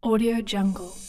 Audio Jungle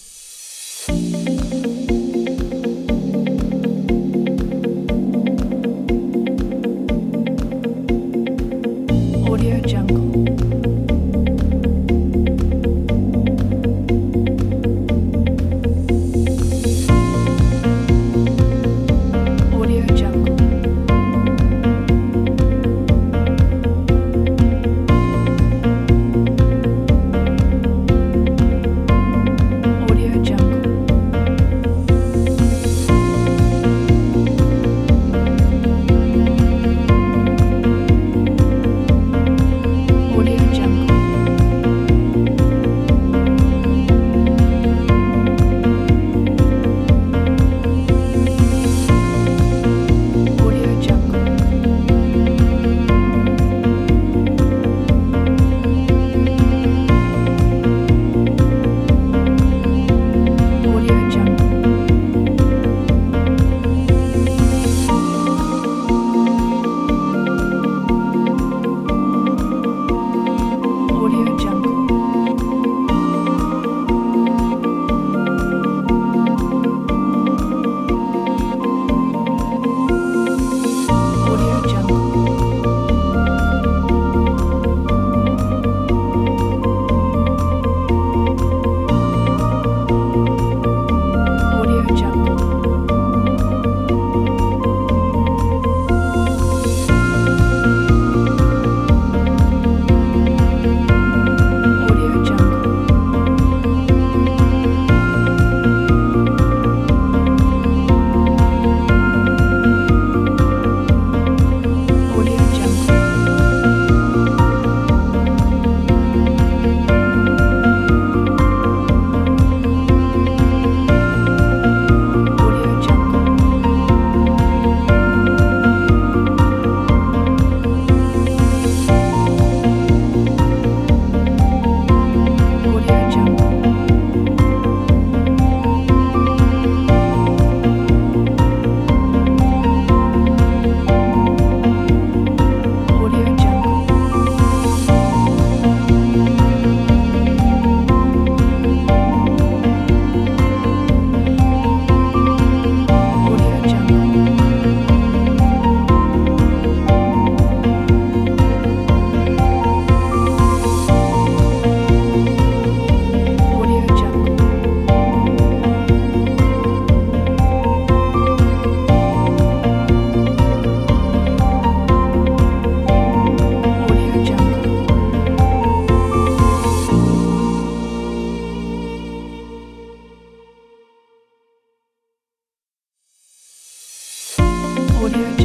Audio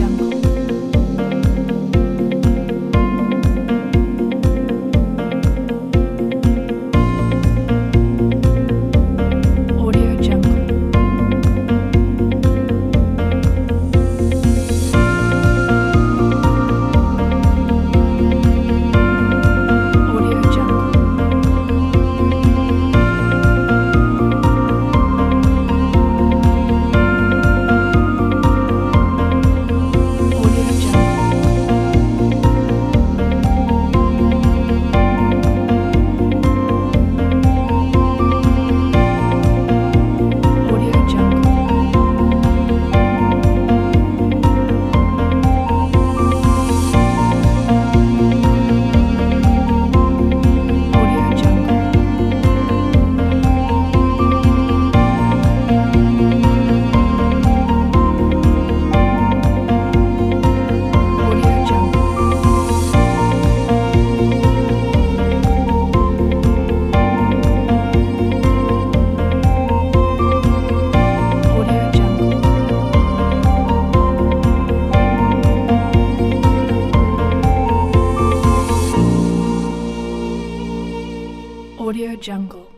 jungle.